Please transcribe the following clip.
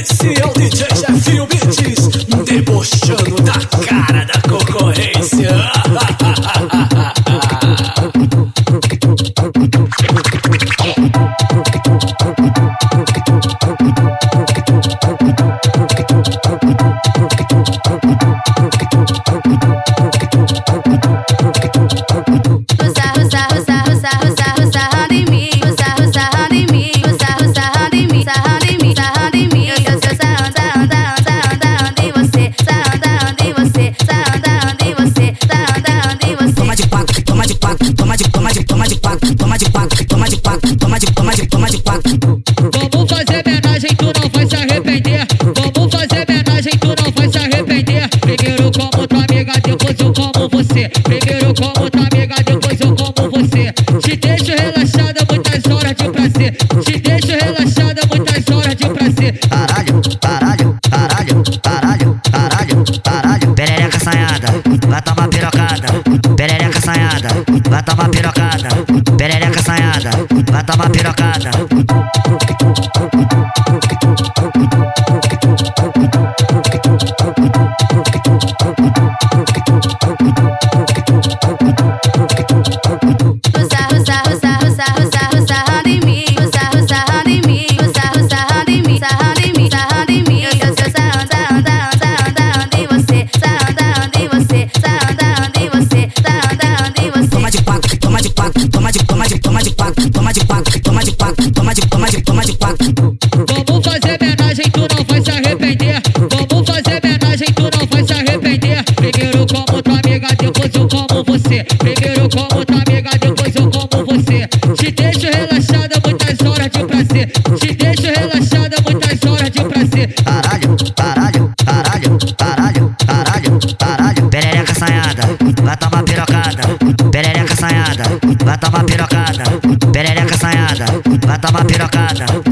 Esse é o DJ Jefinho Beats, debochando da cara da concorrência. Vamos fazer homenagem, tu não vai se arrepender. Vamos fazer homenagem, tu não vai se arrepender. Primeiro como tua amiga, depois eu como você. Primeiro como tua amiga, depois eu como você. Te deixo relaxada, muitas horas de prazer. Te deixo relaxada, muitas horas de prazer. Caralho, caralho, caralho, caralho, caralho, caralho. Vai tomar pirocada. Como você. Primeiro como tua amiga, depois eu como você. Te deixo relaxada, muitas horas de prazer. Te deixo relaxada, muitas horas de prazer. Caralho, caralho, caralho, caralho, caralho, caralho. Perereca assanhada, vai tomar pirocada. Perereca assanhada, vai tomar pirocada. Perereca assanhada, vai tomar pirocada.